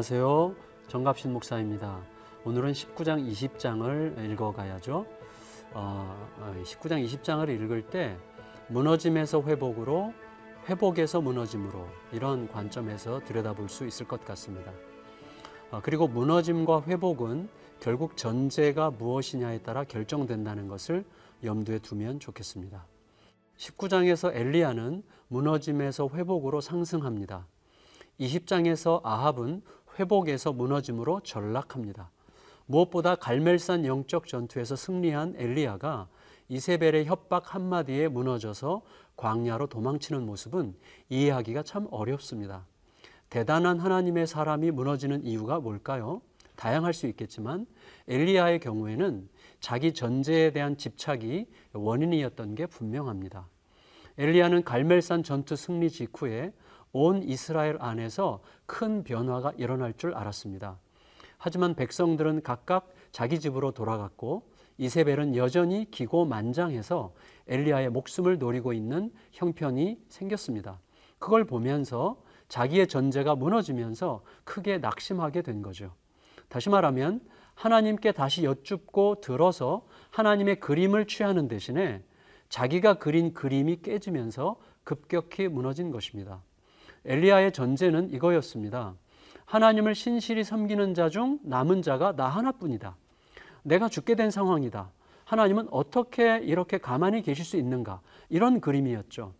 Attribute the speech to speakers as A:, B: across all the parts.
A: 안녕하세요. 정갑신 목사입니다. 오늘은 19장 20장을 읽어가야죠. 어, 19장 어, 20장을 읽을 때 무너짐에서 회복으로 회복에서 무너짐으로 이런 관점에서 들여다볼 수 있을 것 같습니다. 어, 그리고 무너짐과 회복은 결국 전제가 무엇이냐에 따라 결정된다는 것을 염두에 두면 좋겠습니다. 19장에서 엘리야는 무너짐에서 회복으로 상승합니다. 20장에서 아합은 회복에서 무너짐으로 전락합니다. 무엇보다 갈멜산 영적 전투에서 승리한 엘리야가 이세벨의 협박 한마디에 무너져서 광야로 도망치는 모습은 이해하기가 참 어렵습니다. 대단한 하나님의 사람이 무너지는 이유가 뭘까요? 다양할 수 있겠지만 엘리야의 경우에는 자기 전제에 대한 집착이 원인이었던 게 분명합니다. 엘리야는 갈멜산 전투 승리 직후에 온 이스라엘 안에서 큰 변화가 일어날 줄 알았습니다. 하지만 백성들은 각각 자기 집으로 돌아갔고 이세벨은 여전히 기고만장해서 엘리야의 목숨을 노리고 있는 형편이 생겼습니다. 그걸 보면서 자기의 전제가 무너지면서 크게 낙심하게 된 거죠. 다시 말하면 하나님께 다시 여쭙고 들어서 하나님의 그림을 취하는 대신에 자기가 그린 그림이 깨지면서 급격히 무너진 것입니다. 엘리야의 전제는 이거였습니다. 하나님을 신실히 섬기는 자 중 남은 자가 나 하나뿐이다. 내가 죽게 된 상황이다. 하나님은 어떻게 이렇게 가만히 계실 수 있는가? 이런 그림이었죠.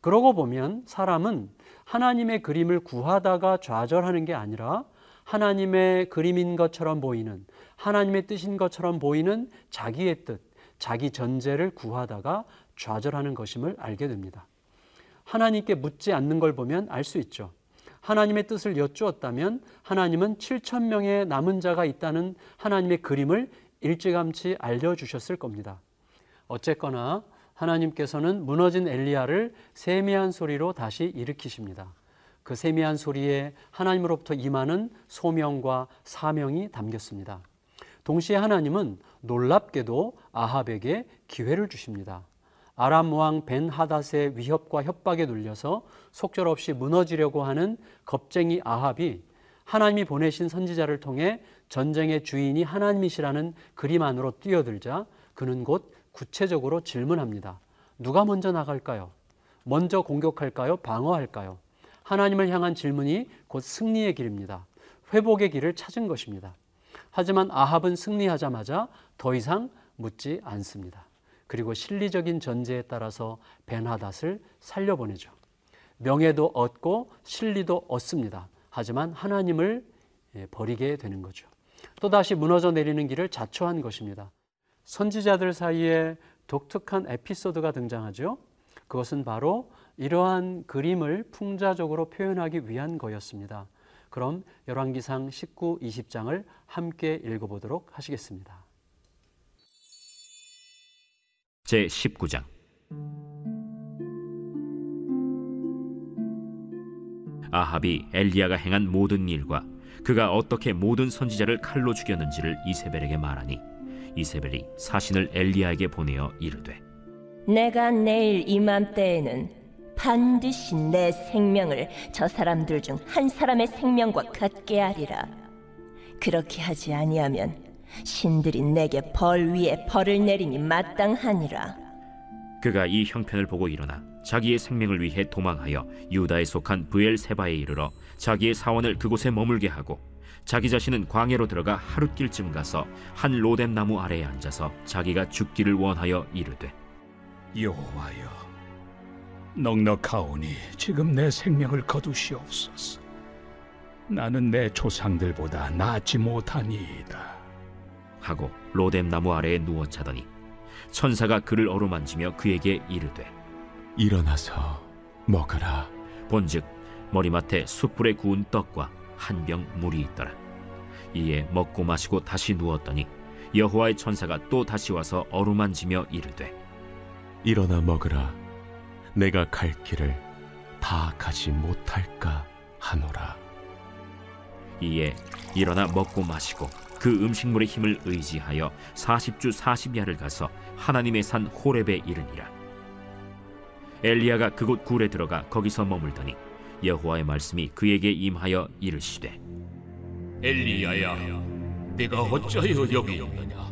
A: 그러고 보면 사람은 하나님의 그림을 구하다가 좌절하는 게 아니라 하나님의 그림인 것처럼 보이는 하나님의 뜻인 것처럼 보이는 자기의 뜻, 자기 전제를 구하다가 좌절하는 것임을 알게 됩니다. 하나님께 묻지 않는 걸 보면 알 수 있죠. 하나님의 뜻을 여쭈었다면 하나님은 7천 명의 남은 자가 있다는 하나님의 그림을 일찌감치 알려주셨을 겁니다. 어쨌거나 하나님께서는 무너진 엘리야를 세미한 소리로 다시 일으키십니다. 그 세미한 소리에 하나님으로부터 임하는 소명과 사명이 담겼습니다. 동시에 하나님은 놀랍게도 아합에게 기회를 주십니다. 아람 왕 벤 하닷의 위협과 협박에 눌려서 속절없이 무너지려고 하는 겁쟁이 아합이 하나님이 보내신 선지자를 통해 전쟁의 주인이 하나님이시라는 그림 안으로 뛰어들자 그는 곧 구체적으로 질문합니다. 누가 먼저 나갈까요? 먼저 공격할까요? 방어할까요? 하나님을 향한 질문이 곧 승리의 길입니다. 회복의 길을 찾은 것입니다. 하지만 아합은 승리하자마자 더 이상 묻지 않습니다. 그리고 실리적인 전제에 따라서 벤하닷을 살려보내죠. 명예도 얻고 실리도 얻습니다. 하지만 하나님을 예, 버리게 되는 거죠. 또다시 무너져 내리는 길을 자초한 것입니다. 선지자들 사이에 독특한 에피소드가 등장하죠. 그것은 바로 이러한 그림을 풍자적으로 표현하기 위한 거였습니다. 그럼 열왕기상 19, 20장을 함께 읽어보도록 하시겠습니다.
B: 제 19장. 아합이 엘리야가 행한 모든 일과 그가 어떻게 모든 선지자를 칼로 죽였는지를 이세벨에게 말하니 이세벨이 사신을 엘리야에게 보내어 이르되
C: 내가 내일 이맘때에는 반드시 내 생명을 저 사람들 중 한 사람의 생명과 같게 하리라. 그렇게 하지 아니하면 신들이 내게 벌 위에 벌을 내림이 마땅하니라.
B: 그가 이 형편을 보고 일어나 자기의 생명을 위해 도망하여 유다에 속한 브엘세바에 이르러 자기의 사원을 그곳에 머물게 하고 자기 자신은 광야로 들어가 하룻길쯤 가서 한 로뎀 나무 아래에 앉아서 자기가 죽기를 원하여 이르되
D: 여호와여 넉넉하오니 지금 내 생명을 거두시옵소서 나는 내 조상들보다 낫지 못하니이다
B: 하고 로뎀 나무 아래에 누워 자더니 천사가 그를 어루만지며 그에게 이르되
E: 일어나서 먹으라.
B: 본즉 머리맡에 숯불에 구운 떡과 한 병 물이 있더라. 이에 먹고 마시고 다시 누웠더니 여호와의 천사가 또 다시 와서 어루만지며 이르되
E: 일어나 먹으라. 내가 갈 길을 다 가지 못할까 하노라.
B: 이에 일어나 먹고 마시고 그 음식물의 힘을 의지하여 40주 40야를 가서 하나님의 산 호렙에 이르니라. 엘리야가 그곳 굴에 들어가 거기서 머물더니 여호와의 말씀이 그에게 임하여 이르시되
F: 엘리야야, 네가 어찌하여 여기 있느냐?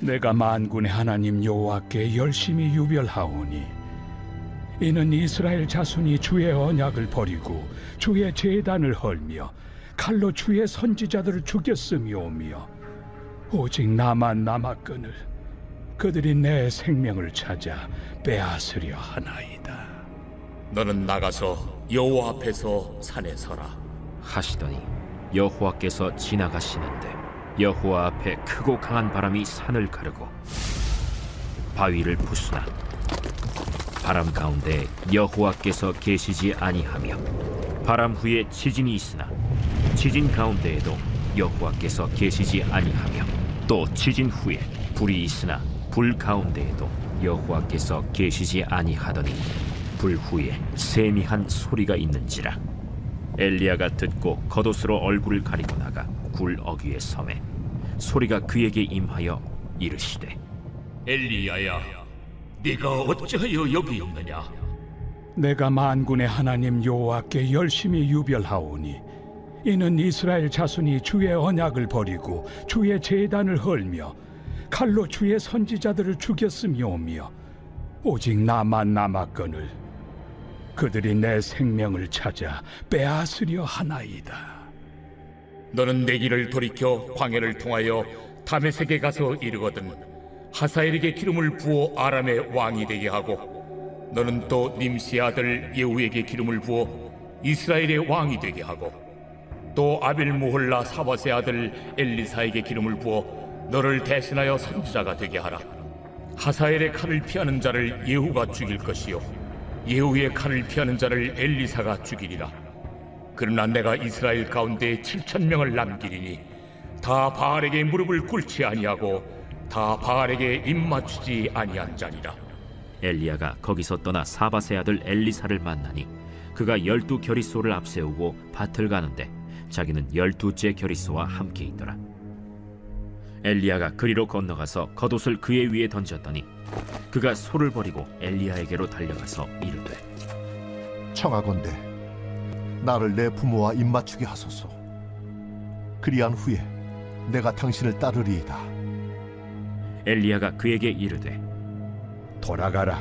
D: 내가 만군의 하나님 여호와께 열심히 유별하오니 이는 이스라엘 자손이 주의 언약을 버리고 주의 제단을 헐며 칼로 주의 선지자들을 죽였음이오며 오직 나만 남았거늘 그들이 내 생명을 찾아 빼앗으려 하나이다.
F: 너는 나가서 여호와 앞에서 산에 서라.
B: 하시더니 여호와께서 지나가시는데 여호와 앞에 크고 강한 바람이 산을 가르고 바위를 부수나 바람 가운데 여호와께서 계시지 아니하며 바람 후에 지진이 있으나 지진 가운데에도 여호와께서 계시지 아니하며 또 지진 후에 불이 있으나 불 가운데에도 여호와께서 계시지 아니하더니 불 후에 세미한 소리가 있는지라 엘리야가 듣고 겉옷으로 얼굴을 가리고 나가 굴 어귀에 섬에 소리가 그에게 임하여 이르시되
F: 엘리야야, 네가 어찌하여 여기 있느냐?
D: 내가 만군의 하나님 여호와께 열심히 유별하오니 이는 이스라엘 자손이 주의 언약을 버리고 주의 제단을 헐며 칼로 주의 선지자들을 죽였음이오며 오직 나만 남았거늘 그들이 내 생명을 찾아 빼앗으려 하나이다.
F: 너는 내 길을 돌이켜 광야를 통하여 다메섹에 가서 이르거든 하사엘에게 기름을 부어 아람의 왕이 되게 하고 너는 또 님시의 아들 예후에게 기름을 부어 이스라엘의 왕이 되게 하고 또 아벨무홀라 사바세 아들 엘리사에게 기름을 부어 너를 대신하여 선지자가 되게 하라. 하사엘의 칼을 피하는 자를 예후가 죽일 것이요 예후의 칼을 피하는 자를 엘리사가 죽이리라. 그러나 내가 이스라엘 가운데 7천 명을 남기리니 다 바알에게 무릎을 꿇지 아니하고 다 바알에게 입 맞추지 아니한 자니라.
B: 엘리야가 거기서 떠나 사바세 아들 엘리사를 만나니 그가 열두 결의소를 앞세우고 밭을 가는데 자기는 열두째 결의소와 함께 있더라 엘리야가 그리로 건너가서 겉옷을 그의 위에 던졌더니 그가 소를 버리고 엘리야에게로 달려가서 이르되
G: 청하건대 나를 내 부모와 입맞추게 하소서. 그리한 후에 내가 당신을 따르리이다.
B: 엘리야가 그에게 이르되
D: 돌아가라.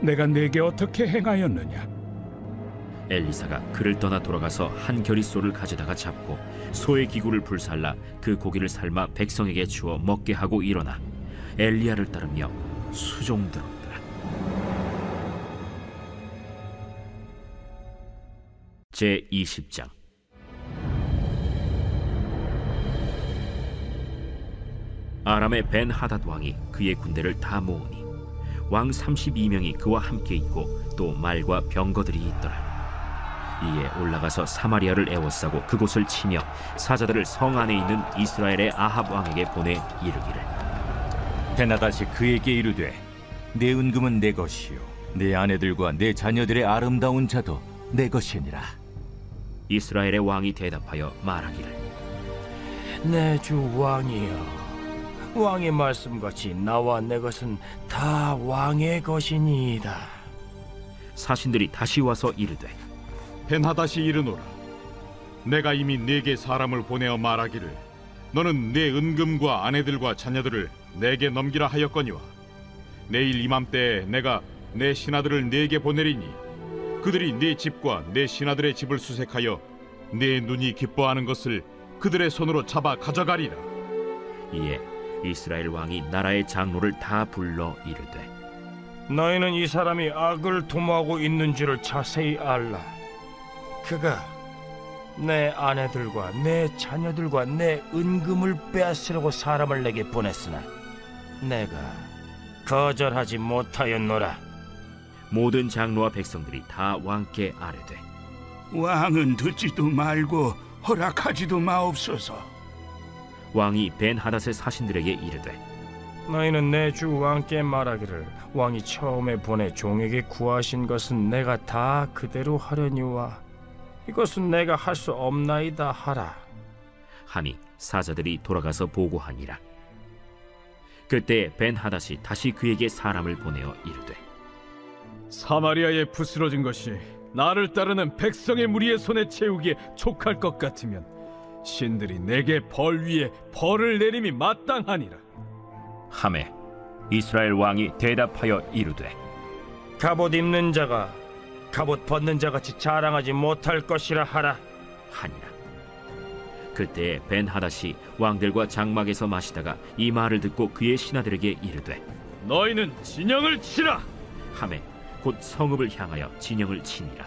D: 내가 내게 어떻게 행하였느냐?
B: 엘리사가 그를 떠나 돌아가서 한 결의소를 가져다가 잡고 소의 기구를 불살라 그 고기를 삶아 백성에게 주어 먹게 하고 일어나 엘리야를 따르며 수종들었더라. 제 20장 아람의 벤 하닷 왕이 그의 군대를 다 모으니 왕 32명이 그와 함께 있고 또 말과 병거들이 있더라. 이에 올라가서 사마리아를 애워싸고 그곳을 치며 사자들을 성 안에 있는 이스라엘의 아합 왕에게 보내 이르기를.
H: 베나다시 그에게 이르되 내 은금은 내 것이요 내 아내들과 내 자녀들의 아름다운 자도 내 것이니라.
B: 이스라엘의 왕이 대답하여 말하기를.
I: 내 주 왕이여 왕의 말씀같이 나와 내 것은 다 왕의 것이니이다.
B: 사신들이 다시 와서 이르되
J: 벤하닷이 이르노라. 내가 이미 네게 사람을 보내어 말하기를 너는 내 은금과 아내들과 자녀들을 내게 넘기라 하였거니와 내일 이맘때에 내가 내 신하들을 네게 보내리니 그들이 네 집과 내 신하들의 집을 수색하여 내 눈이 기뻐하는 것을 그들의 손으로 잡아 가져가리라.
B: 이에 이스라엘 왕이 나라의 장로를 다 불러 이르되
I: 너희는 이 사람이 악을 도모하고 있는 줄을 자세히 알라 그가 내 아내들과 내 자녀들과 내 은금을 빼앗으려고 사람을 내게 보냈으나 내가 거절하지 못하였노라
B: 모든 장로와 백성들이 다 왕께 아뢰되
D: 왕은 듣지도 말고 허락하지도 마옵소서.
B: 왕이 벤 하닷의 사신들에게 이르되
I: 너희는 내 주 왕께 말하기를 왕이 처음에 보내 종에게 구하신 것은 내가 다 그대로 하려니와 이것은 내가 할 수 없나이다 하라
B: 하니 사자들이 돌아가서 보고하니라 그때 벤 하닷이 다시 그에게 사람을 보내어 이르되
K: 사마리아에 부스러진 것이 나를 따르는 백성의 무리의 손에 채우기에 촉할 것 같으면 신들이 내게 벌 위에 벌을 내림이 마땅하니라.
B: 함에 이스라엘 왕이 대답하여 이르되
I: 갑옷 입는 자가 갑옷 벗는 자 같이 자랑하지 못할 것이라 하라
B: 하니라. 그때 벤 하닷이 왕들과 장막에서 마시다가 이 말을 듣고 그의 신하들에게 이르되
K: 너희는 진영을 치라.
B: 함에 곧 성읍을 향하여 진영을 치니라.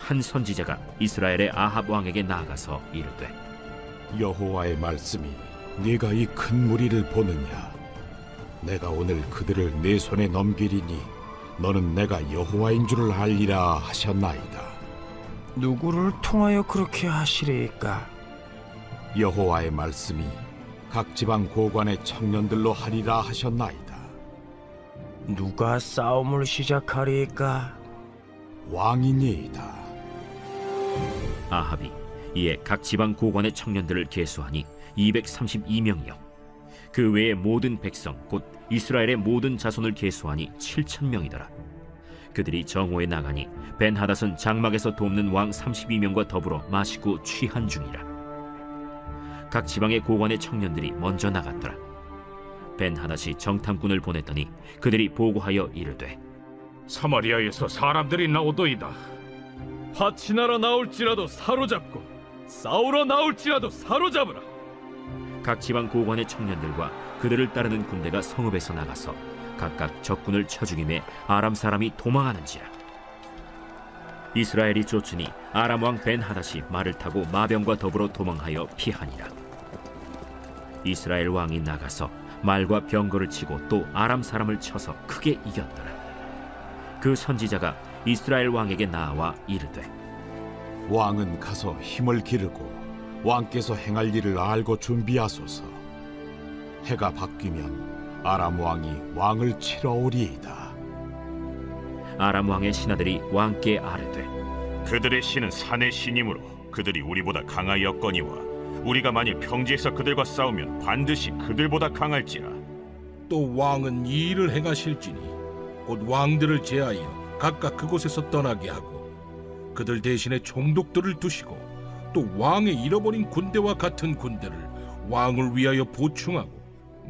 B: 한 선지자가 이스라엘의 아합 왕에게 나아가서 이르되
L: 여호와의 말씀이 네가 이 큰 무리를 보느냐 내가 오늘 그들을 내 손에 넘기리니 너는 내가 여호와인 줄을 알리라 하셨나이다.
I: 누구를 통하여 그렇게 하시리까?
L: 여호와의 말씀이 각 지방 고관의 청년들로 하리라 하셨나이다.
I: 누가 싸움을 시작하리까?
L: 왕이니이다.
B: 아합이 이에 각 지방 고관의 청년들을 계수하니 232명이요 그 외의 모든 백성 곧 이스라엘의 모든 자손을 계수하니 7천 명이더라 그들이 정오에 나가니 벤 하닷은 장막에서 돕는 왕 32명과 더불어 마시고 취한 중이라 각 지방의 고관의 청년들이 먼저 나갔더라 벤 하닷이 정탐꾼을 보냈더니 그들이 보고하여 이르되
K: 사마리아에서 사람들이 나오도이다. 파치나라 나올지라도 사로잡고 싸우러 나올지라도 사로잡으라.
B: 각 지방 고관의 청년들과 그들을 따르는 군대가 성읍에서 나가서 각각 적군을 쳐 죽임에 아람 사람이 도망하는지라. 이스라엘이 쫓으니 아람 왕 벤 하닷이 말을 타고 마병과 더불어 도망하여 피하니라. 이스라엘 왕이 나가서 말과 병거를 치고 또 아람 사람을 쳐서 크게 이겼더라. 그 선지자가 이스라엘 왕에게 나와 이르되
L: 왕은 가서 힘을 기르고 왕께서 행할 일을 알고 준비하소서. 해가 바뀌면 아람 왕이 왕을 치러 오리이다.
B: 아람 왕의 신하들이 왕께 아뢰되
M: 그들의 신은 산의 신이므로 그들이 우리보다 강하였거니와 우리가 만일 평지에서 그들과 싸우면 반드시 그들보다 강할지라.
N: 또 왕은 이 일을 행하실지니 곧 왕들을 제하여 각각 그곳에서 떠나게 하고 그들 대신에 총독들을 두시고 또 왕의 잃어버린 군대와 같은 군대를 왕을 위하여 보충하고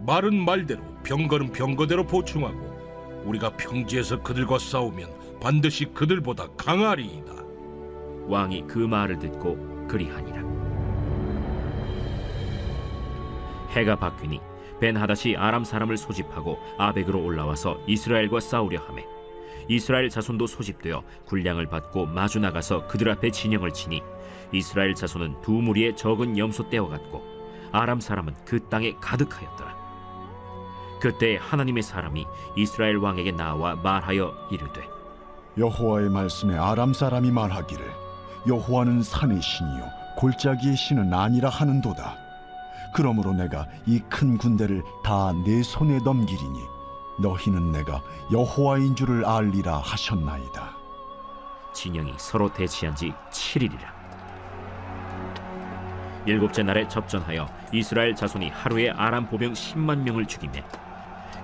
N: 말은 말대로 병거는 병거대로 보충하고 우리가 평지에서 그들과 싸우면 반드시 그들보다 강하리이다.
B: 왕이 그 말을 듣고 그리하니라. 해가 바뀌니 벤 하닷이 아람 사람을 소집하고 아벡으로 올라와서 이스라엘과 싸우려 하매 이스라엘 자손도 소집되어 군량을 받고 마주 나가서 그들 앞에 진영을 치니 이스라엘 자손은 두 무리의 적은 염소 떼어 갔고 아람 사람은 그 땅에 가득하였더라. 그때 하나님의 사람이 이스라엘 왕에게 나와 말하여 이르되
O: 여호와의 말씀에 아람 사람이 말하기를 여호와는 산의 신이요 골짜기의 신은 아니라 하는도다. 그러므로 내가 이 큰 군대를 다 내 손에 넘기리니 너희는 내가 여호와인 줄을 알리라 하셨나이다.
B: 진영이 서로 대치한 지 7일이라. 일곱째 날에 접전하여 이스라엘 자손이 하루에 아람 보병 10만 명을 죽이매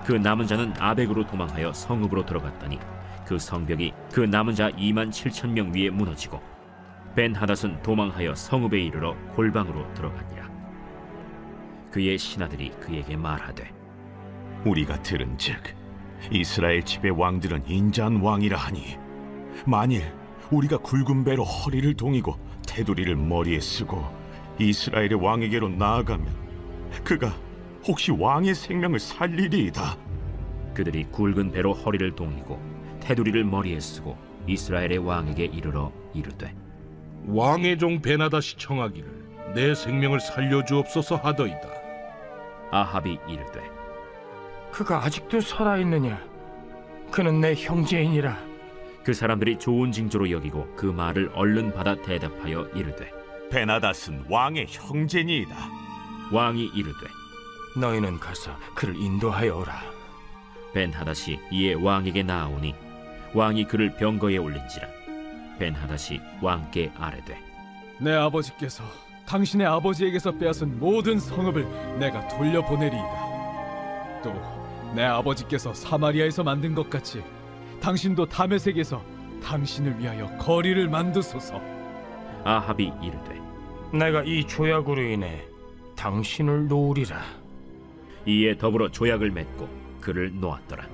B: 그 남은 자는 아벡으로 도망하여 성읍으로 들어갔더니 그 성벽이 그 남은 자 2만 7천 명 위에 무너지고 벤 하닷은 도망하여 성읍에 이르러 골방으로 들어가니라. 그의 신하들이 그에게 말하되
M: 우리가 들은즉 이스라엘 집의 왕들은 인자한 왕이라 하니 만일 우리가 굵은 배로 허리를 동이고 테두리를 머리에 쓰고 이스라엘의 왕에게로 나아가면 그가 혹시 왕의 생명을 살리리이다.
B: 그들이 굵은 배로 허리를 동이고 테두리를 머리에 쓰고 이스라엘의 왕에게 이르러 이르되
N: 왕의 종 베나다시 청하기를 내 생명을 살려주옵소서 하더이다.
B: 아합이 이르되
I: 그가 아직도 살아 있느냐 그는 내 형제이니라
B: 그 사람들이 좋은 징조로 여기고 그 말을 얼른 받아 대답하여 이르되
M: 베나닷은 왕의 형제니이다.
B: 왕이 이르되
I: 너희는 가서 그를 인도하여 오라.
B: 벤 하닷이 이에 왕에게 나아오니 왕이 그를 병거에 올린지라 벤 하닷이 왕께 아뢰되
K: 내 아버지께서 당신의 아버지에게서 빼앗은 모든 성읍을 내가 돌려보내리이다. 또 내 아버지께서 사마리아에서 만든 것 같이 당신도 다메섹에서 당신을 위하여 거리를 만드소서.
B: 아합이 이르되
I: 내가 이 조약으로 인해 당신을 놓으리라.
B: 이에 더불어 조약을 맺고 그를 놓았더라.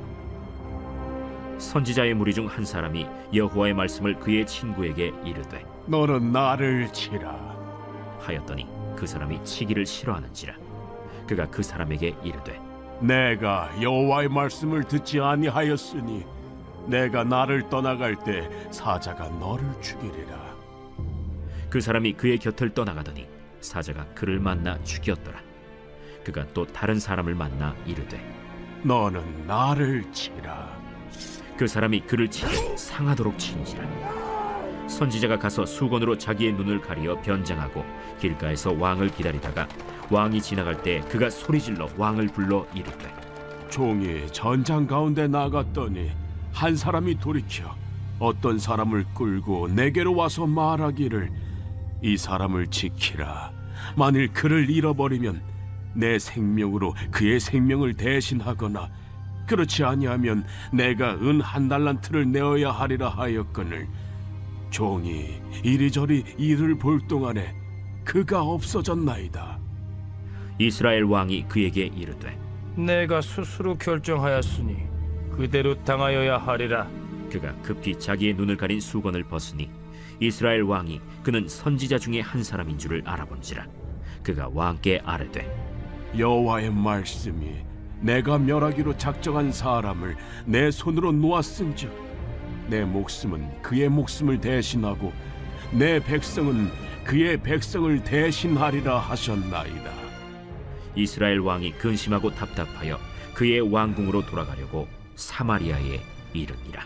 B: 선지자의 무리 중 한 사람이 여호와의 말씀을 그의 친구에게 이르되
M: 너는 나를 치라
B: 하였더니 그 사람이 치기를 싫어하는지라 그가 그 사람에게 이르되
M: 내가 여호와의 말씀을 듣지 아니하였으니 내가 나를 떠나갈 때 사자가 너를 죽이리라
B: 그 사람이 그의 곁을 떠나가더니 사자가 그를 만나 죽였더라. 그가 또 다른 사람을 만나 이르되
M: 너는 나를 치라.
B: 그 사람이 그를 치되 상하도록 친지라. 선지자가 가서 수건으로 자기의 눈을 가리어 변장하고 길가에서 왕을 기다리다가 왕이 지나갈 때 그가 소리질러 왕을 불러 이르되
M: 종이 전장 가운데 나갔더니 한 사람이 돌이켜 어떤 사람을 끌고 내게로 와서 말하기를 이 사람을 지키라 만일 그를 잃어버리면 내 생명으로 그의 생명을 대신하거나 그렇지 아니하면 내가 은 한 달란트를 내어야 하리라 하였거늘 종이 이리저리 이를 볼 동안에 그가 없어졌나이다
B: 이스라엘 왕이 그에게 이르되
I: 내가 스스로 결정하였으니 그대로 당하여야 하리라.
B: 그가 급히 자기의 눈을 가린 수건을 벗으니 이스라엘 왕이 그는 선지자 중에 한 사람인 줄을 알아본지라 그가 왕께 아뢰되
M: 여호와의 말씀이 내가 멸하기로 작정한 사람을 내 손으로 놓았은즉 내 목숨은 그의 목숨을 대신하고 내 백성은 그의 백성을 대신하리라 하셨나이다.
B: 이스라엘 왕이 근심하고 답답하여 그의 왕궁으로 돌아가려고 사마리아에 이르니라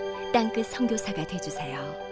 P: 땅끝 선교사가 되주세요.